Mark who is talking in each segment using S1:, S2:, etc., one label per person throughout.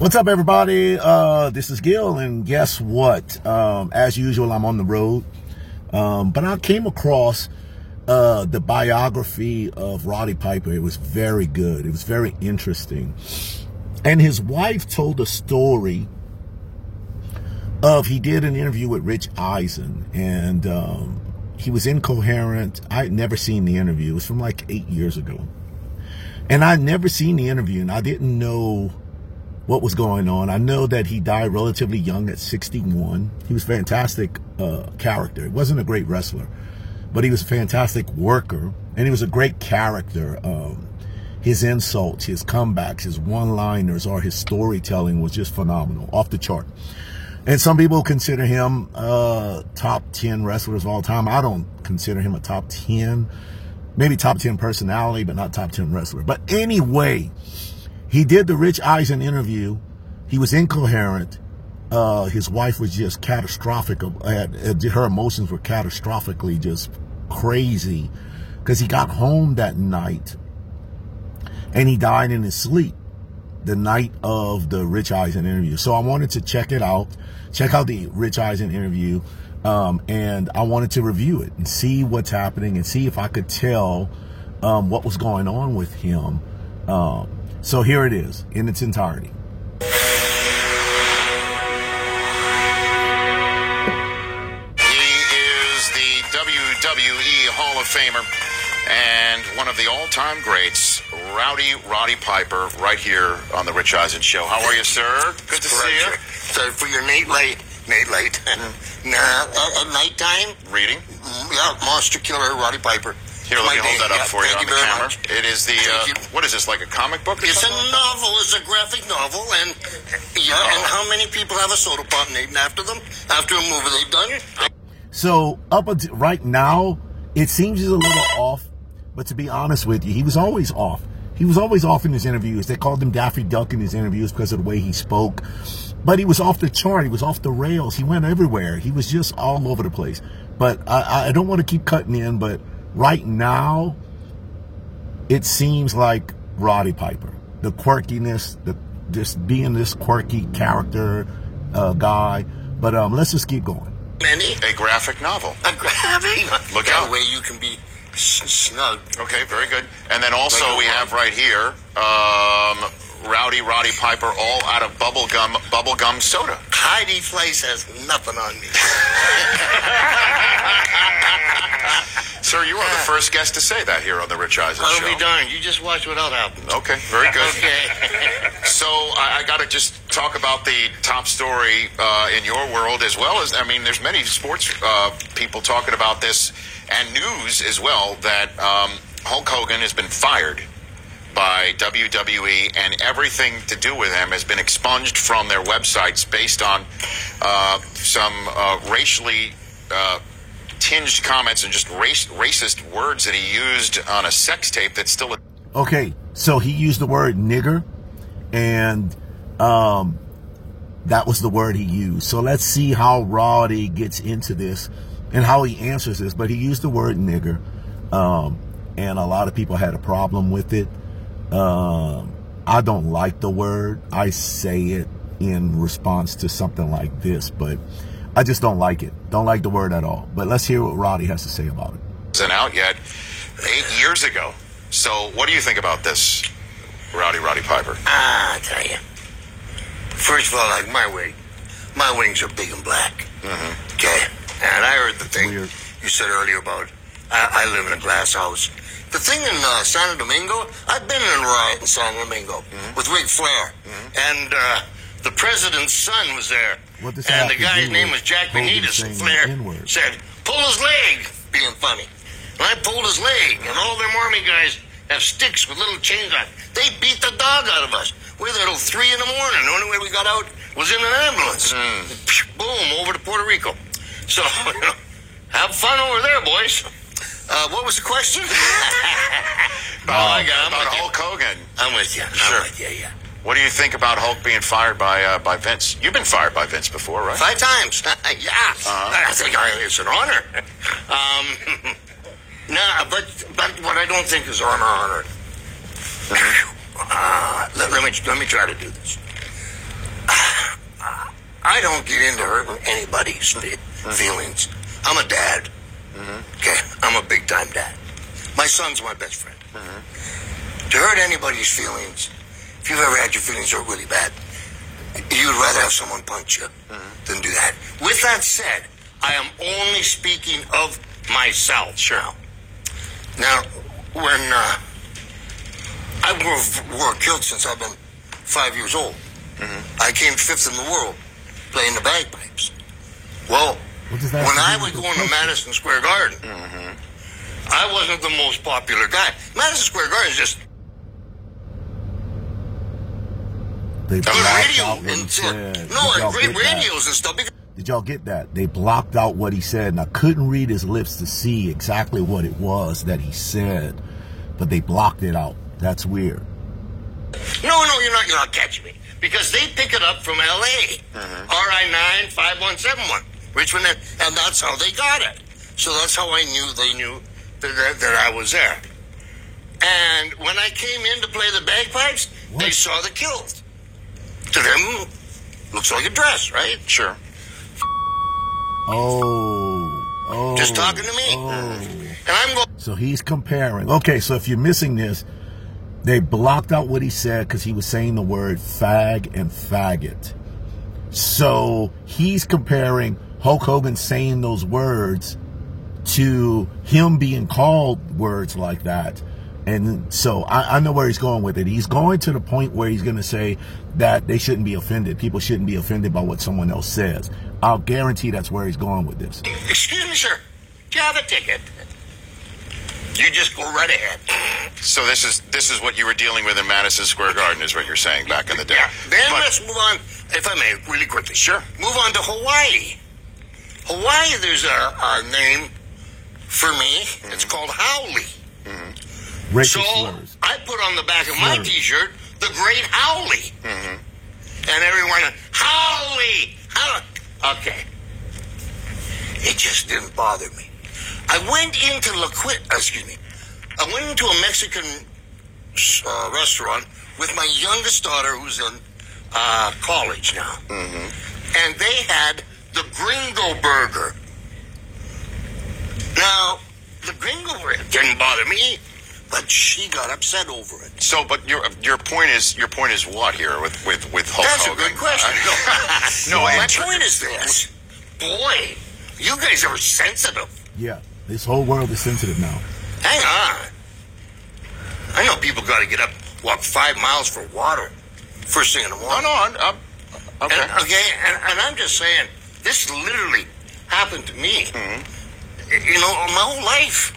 S1: What's up, everybody? Uh, this is Gil, and guess what? Um, as usual, I'm on the road. Um, but I came across uh, the biography of Roddy Piper. It was very good. It was very interesting. And his wife told a story of he did an interview with Rich Eisen, and um, he was incoherent. I had never seen the interview. It was from like eight years ago. And I'd never seen the interview, and I didn't know what was going on. I know that he died relatively young at 61. He was fantastic uh, character. He wasn't a great wrestler, but he was a fantastic worker, and he was a great character. Um, his insults, his comebacks, his one-liners, or his storytelling was just phenomenal, off the chart. And some people consider him uh, top 10 wrestlers of all time. I don't consider him a top 10, maybe top 10 personality, but not top 10 wrestler. But anyway, he did the Rich Eisen interview. He was incoherent. Uh, his wife was just catastrophic. her emotions were catastrophically just crazy because he got home that night and he died in his sleep the night of the Rich Eisen interview. So I wanted to check it out, check out the Rich Eisen interview, um, and I wanted to review it and see what's happening and see if I could tell um, what was going on with him. Um, so here it is in its entirety.
S2: He is the WWE Hall of Famer and one of the all-time greats, Rowdy Roddy Piper, right here on the Rich Eisen Show. How are you, sir? Good to see you.
S3: Sorry for your Nate late. Nate late. nah, at, at nighttime,
S2: Reading.
S3: mm, yeah, Monster Killer, Roddy Piper.
S2: Here, let me hold that up
S3: Yeah,
S2: for you
S3: thank
S2: on the camera.
S3: much.
S2: It is the uh, what is this? Like a comic book? or
S3: It's a novel. It's a graphic novel, and yeah. And how many people have a soda pop named after them after a movie they've done?
S1: So up until right now, it seems he's a little off. But to be honest with you, he was always off. He was always off in his interviews. They called him Daffy Duck in his interviews because of the way he spoke. But he was off the chart. He was off the rails. He went everywhere. He was just all over the place. But I, I don't want to keep cutting in. But right now, it seems like Roddy Piper. The quirkiness, the just being this quirky character uh, guy. But um, let's just keep going.
S3: Many.
S2: A graphic novel.
S3: A graphic.
S2: Look
S3: that
S2: out.
S3: way you can be s- snug.
S2: Okay, very good. And then also we have right here, um, Rowdy Roddy Piper, all out of bubblegum bubblegum soda.
S3: Heidi Fleiss has nothing on me.
S2: Sir, you are the first guest to say that here on the Rich Eisen
S3: I'll
S2: Show.
S3: be darned. You just watch without happening.
S2: Okay, very good.
S3: Okay.
S2: So I, I got to just talk about the top story uh, in your world as well as I mean, there's many sports uh, people talking about this and news as well that um, Hulk Hogan has been fired by WWE and everything to do with him has been expunged from their websites based on uh, some uh, racially. Uh, Tinged comments and just race, racist words that he used on a sex tape that's still
S1: Okay, so he used the word nigger, and um, that was the word he used. So let's see how Roddy gets into this and how he answers this. But he used the word nigger, um, and a lot of people had a problem with it. Um, I don't like the word. I say it in response to something like this, but I just don't like it. Don't like the word at all. But let's hear what Roddy has to say about it.
S2: isn't out yet eight years ago. So, what do you think about this, Rowdy Roddy Piper?
S3: Ah, I tell you. First of all, like my wing, my wings are big and black. Mm-hmm. Okay, and I heard the thing
S1: Weird.
S3: you said earlier about I, I live in a glass house. The thing in uh, Santo Domingo, I've been in a riot in Santo Domingo with Ric Flair, and uh, the president's son was there. And the guy's name was Jack Benitez, and Flair
S1: N-word?
S3: said, "Pull his leg," being funny. And I pulled his leg, and all them army guys have sticks with little chains on. They beat the dog out of us. We were there till three in the morning. The only way we got out was in an ambulance. Boom, over to Puerto Rico. So, you know, have fun over there, boys. Uh, what was the question? oh, I got
S2: about
S3: with you.
S2: Hulk Hogan.
S3: I'm with you.
S2: Sure.
S3: I'm with you, yeah.
S2: What do you think about Hulk being fired by uh, by Vince? You've been fired by Vince before, right?
S3: Five times. yeah.
S2: Uh-huh.
S3: I think I, it's an honor. um, no, but, but what I don't think is honor honor. Uh, let, let me let me try to do this. Uh, I don't get into hurting anybody's feelings. I'm a dad. Mm-hmm. Okay, I'm a big time dad. My son's my best friend. Mm-hmm. To hurt anybody's feelings, if you've ever had your feelings hurt really bad, you'd rather have someone punch you mm-hmm. than do that. With that said, I am only speaking of myself. Sure. Now, when uh, I wore, wore a kilt since I've been five years old, I came fifth in the world playing the bagpipes. Well,
S1: What does that
S3: when I was going to? Madison Square Garden, mm-hmm. I wasn't the most popular guy. Madison Square Garden is just
S1: They
S3: good
S1: blocked
S3: radio
S1: out what he
S3: and
S1: said.
S3: no,
S1: Did y'all
S3: great
S1: get that?
S3: radios and stuff. Because
S1: Did y'all get that? They blocked out what he said, and I couldn't read his lips to see exactly what it was that he said, but they blocked it out. That's weird.
S3: No, no, you're not. You're not catching me because they pick it up from L.A. Mm-hmm. RI nine five one seven one Richmond, and and that's how they got it. So that's how I knew they knew that, that, that I was there. And when I came in to play the bagpipes, they saw the kilt. To them, looks like a dress, right?
S2: Sure.
S1: Oh, oh.
S3: Just talking to me.
S1: Oh.
S3: And I'm going.
S1: So he's comparing. Okay, so if you're missing this, they blocked out what he said because he was saying the word fag and faggot. So he's comparing Hulk Hogan saying those words to him being called words like that. And so I, I know where he's going with it. He's going to the point where he's going to say that they shouldn't be offended. People shouldn't be offended by what someone else says. I'll guarantee that's where he's going with this.
S3: Excuse me, sir. Do you have a ticket? You just go right ahead.
S2: So this is this is what you were dealing with in Madison Square Garden, is what you're saying back in the day.
S3: Yeah. Then
S2: But-
S3: let's move on, if I may, really quickly.
S2: Sure.
S3: Move on to Hawaii. Hawaii, there's a, a name for me. Mm-hmm. It's called haole. Mm-hmm.
S1: Racial
S3: So
S1: slurs.
S3: I put on the back of my T-shirt the Great haole, mm-hmm. and everyone haole. haole. Okay. It just didn't bother me. I went into La Quit. Uh, excuse me. I went into a Mexican uh, restaurant with my youngest daughter, who's in uh, college now, and they had the Gringo Burger. Now, the Gringo Burger didn't bother me, but she got upset over it.
S2: So, but your your point is your point is what here with with with Hulk
S3: That's a good question.
S2: No,
S3: my
S2: answer-
S3: point is this. Boy, you guys are sensitive.
S1: Yeah, this whole world is sensitive now.
S3: Hang on. I know people got to get up, walk five miles for water first thing in the
S2: No,
S3: morning.
S2: no, I'm, I'm, okay.
S3: And, okay, and, and I'm just saying, this literally happened to me.
S2: Mm-hmm.
S3: You know, my whole life.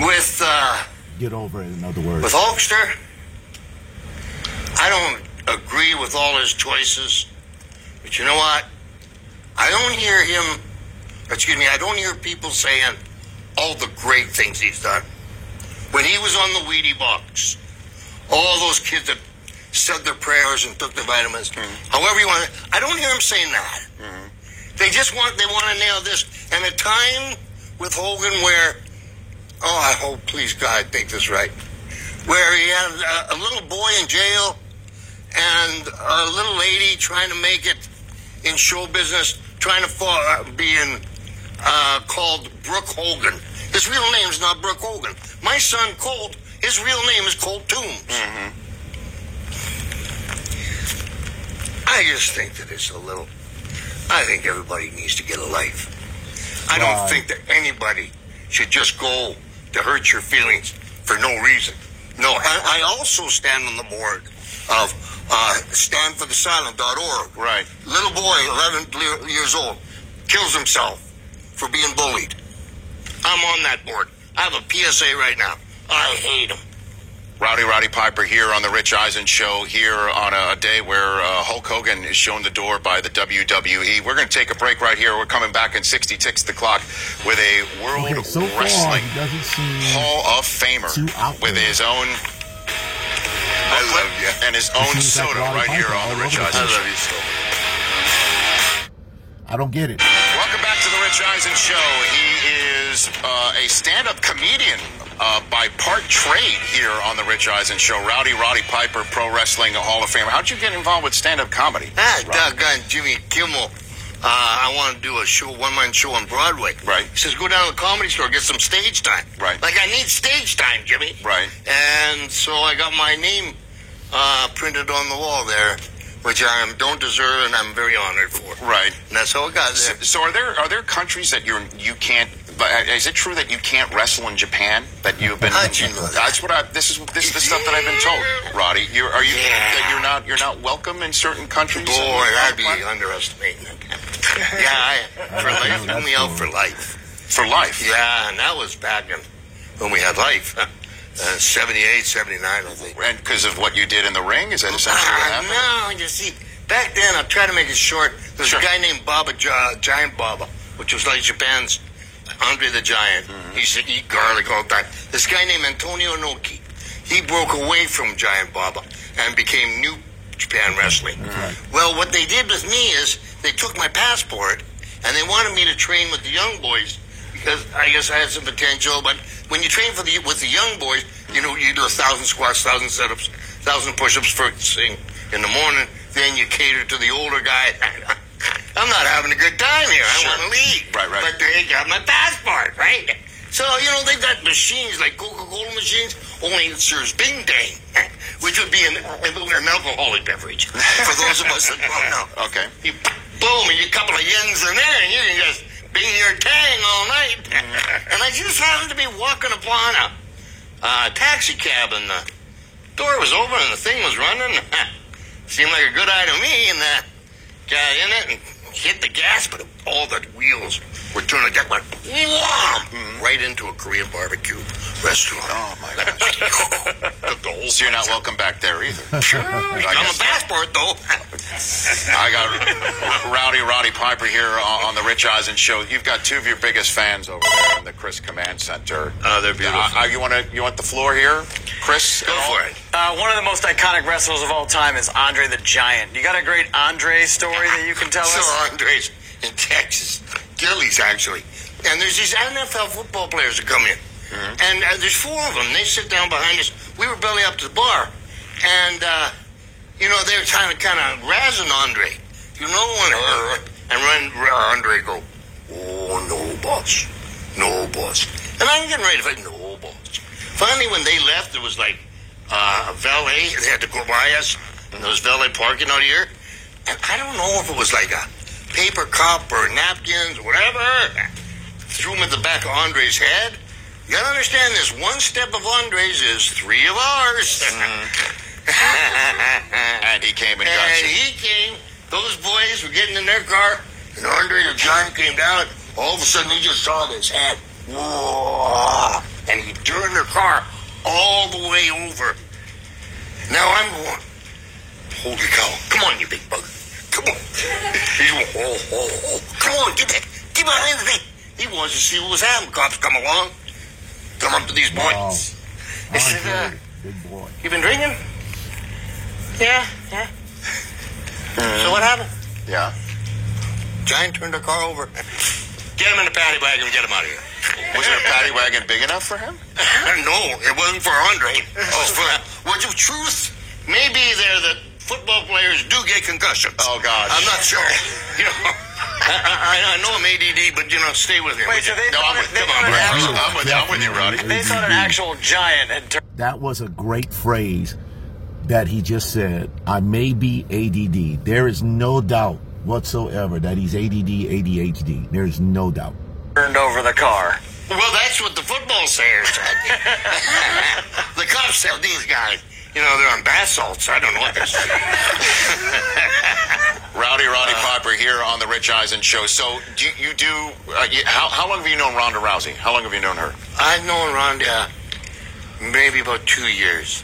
S3: With uh,
S1: Get over it, in other words.
S3: with Hulkster, I don't agree with all his choices, but you know what? I don't hear him. Excuse me. I don't hear people saying all the great things he's done. When he was on the Wheaties box, all those kids that said their prayers and took their vitamins, however you want. I don't hear him saying that. They just want they want to nail this. And a time with Hogan where, oh, I hope, please God, think this right, where he had a, a little boy in jail and a little lady trying to make it in show business, trying to fall, uh, being uh, called Brooke Hogan. His real name is not Brooke Hogan. My son Colt, his real name is Colt Toombs. I just think that it's a little. I think everybody needs to get a life. I don't
S1: Right.
S3: think that anybody should just go to hurt your feelings for no reason. No, and I also stand on the board of uh, standforthesilent.org.
S2: Right.
S3: Little boy, 11 years old, kills himself for being bullied. I'm on that board. I have a PSA right now. I hate him.
S2: Rob Rowdy Roddy Piper here on the Rich Eisen Show here on a, a day where uh, Hulk Hogan is shown the door by the WWE. We're going to take a break right here. We're coming back in 60 ticks the clock with a World
S1: Okay, so
S2: Wrestling
S1: he
S2: Hall of Famer with his own
S3: I love you.
S2: and his own
S1: seems like
S2: soda
S1: Roddy
S2: right here on the Rich
S1: over the
S2: Eisen
S3: I.
S2: Show.
S3: love you so.
S1: I don't get it.
S2: Welcome back to the Rich Eisen Show. He is uh, a stand-up comedian uh, by part trade here on the Rich Eisen Show. Rowdy Roddy Piper, Pro Wrestling Hall of Famer. How'd you get involved with stand-up comedy?
S3: Ah, doggone Jimmy Kimmel. Uh, I want to do a show, one-man show on Broadway.
S2: Right.
S3: He says, go down to the comedy store, get some stage time.
S2: Right.
S3: Like, I need stage time, Jimmy.
S2: Right.
S3: And so I got my name uh, printed on the wall there, which I don't deserve and I'm very honored for.
S2: Right.
S3: And that's how I got
S2: So,
S3: there.
S2: so are there are there countries that you're you can't? But uh, is it true that you can't wrestle in Japan? That you've been.
S3: How'd you know that?
S2: That's what I. This is this is the stuff that I've been told, Roddy. You are you
S3: Yeah.
S2: that you're not you're not welcome in certain countries.
S3: Boy, that'd be underestimating it. yeah, I, for life, threw me out for life.
S2: for life.
S3: Yeah, and that was back in, when we had life. Uh, 78, 79, I think.
S2: And because of what you did in the ring, is that essentially what happened?
S3: Ah, no, you see, back then, I'll try to make it short. There's
S2: Sure.
S3: a guy named Baba, Gi- Giant Baba, which was like Japan's Andre the Giant.
S2: Mm-hmm.
S3: He used to eat garlic all the time. This guy named Antonio Inoki, he broke away from Giant Baba and became New Japan Wrestling. Well, what they did with me is they took my passport and they wanted me to train with the young boys because I guess I had some potential. But when you train for the with the young boys, you know you do a thousand squats, thousand sit-ups, thousand push-ups first thing in the morning. Then you cater to the older guy. I'm not having a good time here. I want to leave.
S2: Right, right.
S3: But they got my passport, right? So, you know, they've got machines like Coca-Cola machines, only it serves Bing Dang, which would be an, an alcoholic beverage for those of us that don't know.
S2: Okay.
S3: You boom, and you couple of yens in there, and you can just bing your tang all night. and I just happened to be walking upon a uh, taxi cab, and the door was open, and the thing was running. Seemed like a good eye to me, and uh, guy in it and hit the gas, but all the wheels were turning. That went wham, right into a Korean barbecue restaurant.
S2: Oh my gosh.
S3: The whole
S2: So you're not welcome back there either.
S3: Sure.
S2: I
S3: I'm a passport, though.
S2: I got Rowdy Roddy Piper here on on the Rich Eisen Show. You've got two of your biggest fans over there in the Chris Command Center.
S3: Oh, they're beautiful.
S2: Uh, you want to you want the floor here, Chris?
S3: Go for it.
S4: Uh, one of the most iconic wrestlers of all time is Andre the Giant. You got a great Andre story that you can tell
S3: So
S4: us?
S3: Andres in Texas, Gilley's actually, and there's these NFL football players that come in, and uh, there's four of them. They sit down behind us. We were belly up to the bar, and uh, you know they were trying to kind of razzing Andre. You know when uh, and when Andre go, oh no boss, no boss, and I'm getting ready to fight no boss. Finally, when they left, there was like uh, a valet. They had to go by us. And there was valet parking out here. And I don't know if it was like a paper cup or napkins whatever. Threw them at the back of Andre's head. You gotta understand this. One step of Andre's is three of ours. Mm-hmm.
S2: And he came and got
S3: and
S2: you.
S3: he came. Those boys were getting in their car, and Andre the Giant came down. All of a sudden, he just saw this head. Whoa! And he turned their car all the way over. Now I'm going, holy cow. Come on, you big bug. Come on. Going, oh, oh, oh. Come on, get that. Get behind the thing. He wants to see what was happening. Cops come along. Come up to these boys.
S1: Wow.
S3: They said, uh,
S1: boy.
S3: you been drinking? Yeah, yeah. So what happened?
S2: Yeah.
S3: Giant turned the car over. Get him in the paddy wagon and get him out of here.
S2: Was there a paddy wagon big enough for him?
S3: no, it wasn't for Andre. It was for, well, the truth, maybe they're the football players do get concussions.
S2: Oh, God,
S3: I'm not sure. You know, I, I, I know I'm ADD, but, you know, stay with me.
S4: Wait, so they
S2: No,
S4: thought,
S2: I'm with,
S4: they
S2: come
S4: thought
S2: on,
S4: an
S2: Rick.
S4: actual,
S2: I'm with, I'm with you, Roddy.
S4: they thought an actual giant had turned.
S1: That was a great phrase that he just said. I may be ADD. There is no doubt whatsoever that he's ADD, ADHD. There is no doubt.
S4: turned over the car.
S3: Well, that's what the football sayers said. the cops said these guys, you know, they're on bath salts. I don't know what this
S2: Rowdy Roddy Piper here on the Rich Eisen Show. So do you, you do? Uh, you, how, how long have you known Ronda Rousey? How long have you known her?
S3: I've known Ronda maybe about two years.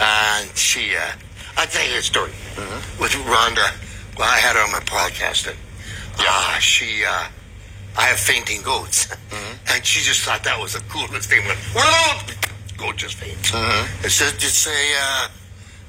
S3: and she, uh, I'll tell you a story. With Ronda, well, I had her on my podcast, and uh, she, uh, I have fainting goats. And she just thought that was the coolest thing. Went, "Whoa!" Goat just faints. It says it's a uh,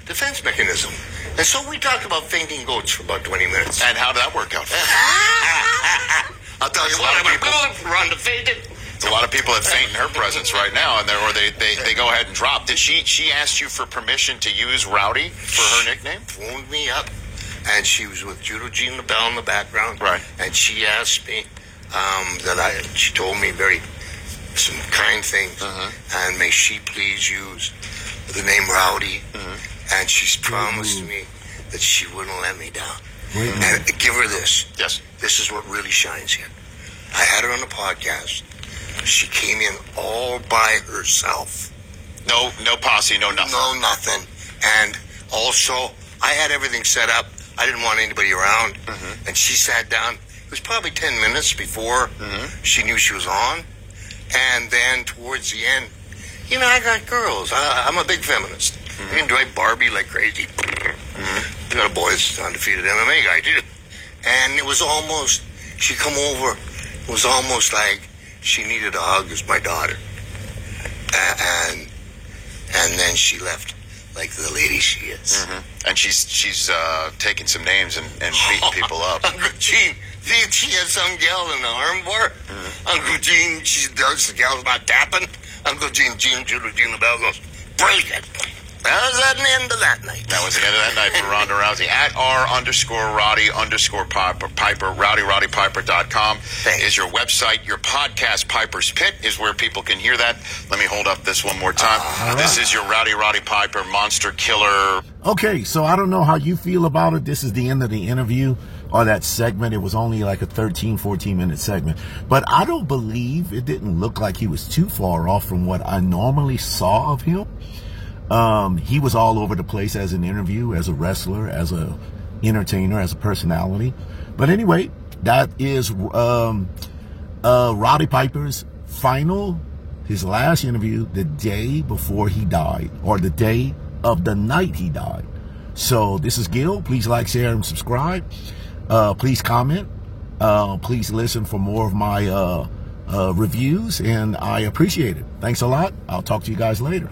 S3: defense mechanism. And so we talked about fainting goats for about 20 minutes.
S2: And how did that work out? for you?
S3: I'll tell you
S2: a
S3: what,
S2: people-
S3: Ronda fainted.
S2: There's a lot of people that faint in her presence right now, and they or they, they, they go ahead and drop. Did she she asked you for permission to use Rowdy for her nickname?
S3: phoned me up, and she was with Judo Gene LeBell in the background.
S2: Right.
S3: And she asked me um, that I. She told me very some kind things, uh-huh. and may she please use the name Rowdy. Uh-huh. And she's promised me that she wouldn't let me down. And give her this.
S2: Yes.
S3: This is what really shines here. I had her on the podcast. She came in all by herself.
S2: No no posse, no nothing.
S3: No, nothing. And also, I had everything set up. I didn't want anybody around. Mm-hmm. And she sat down. It was probably 10 minutes before mm-hmm. she knew she was on. And then towards the end, you know, I got girls. I, I'm a big feminist. Mm-hmm. I enjoy Barbie like crazy. I got a boy's undefeated MMA guy, too. And it was almost, she come over, it was almost like she needed a hug as my daughter. And and then she left like the lady she is. Mm-hmm.
S2: And she's she's uh, taking some names and, and beating people up.
S3: Gene, see, she had some gal in the armbar. Uncle Gene, she does, the gal's not tapping. Uncle Gene, Gene, Judah, the bell goes, break it. That was the end of that night.
S2: That was the end of that night for Ronda Rousey. At R underscore Roddy underscore Piper, Piper RowdyRoddyPiper.com
S3: Thanks.
S2: is your website. Your podcast, Piper's Pit, is where people can hear that. Let me hold up this one more time. This is your Rowdy Roddy Piper Monster Killer.
S1: Okay, so I don't know how you feel about it. This is the end of the interview or that segment. It was only like a 13, 14 minute segment. But I don't believe it didn't look like he was too far off from what I normally saw of him. Um, he was all over the place as an interview, as a wrestler, as a entertainer, as a personality. But anyway, that is um, uh, Roddy Piper's final, his last interview the day before he died, or the day of the night he died. So this is Gil. Please like, share, and subscribe. Uh, please comment. Uh, please listen for more of my uh, uh, reviews, and I appreciate it. Thanks a lot. I'll talk to you guys later.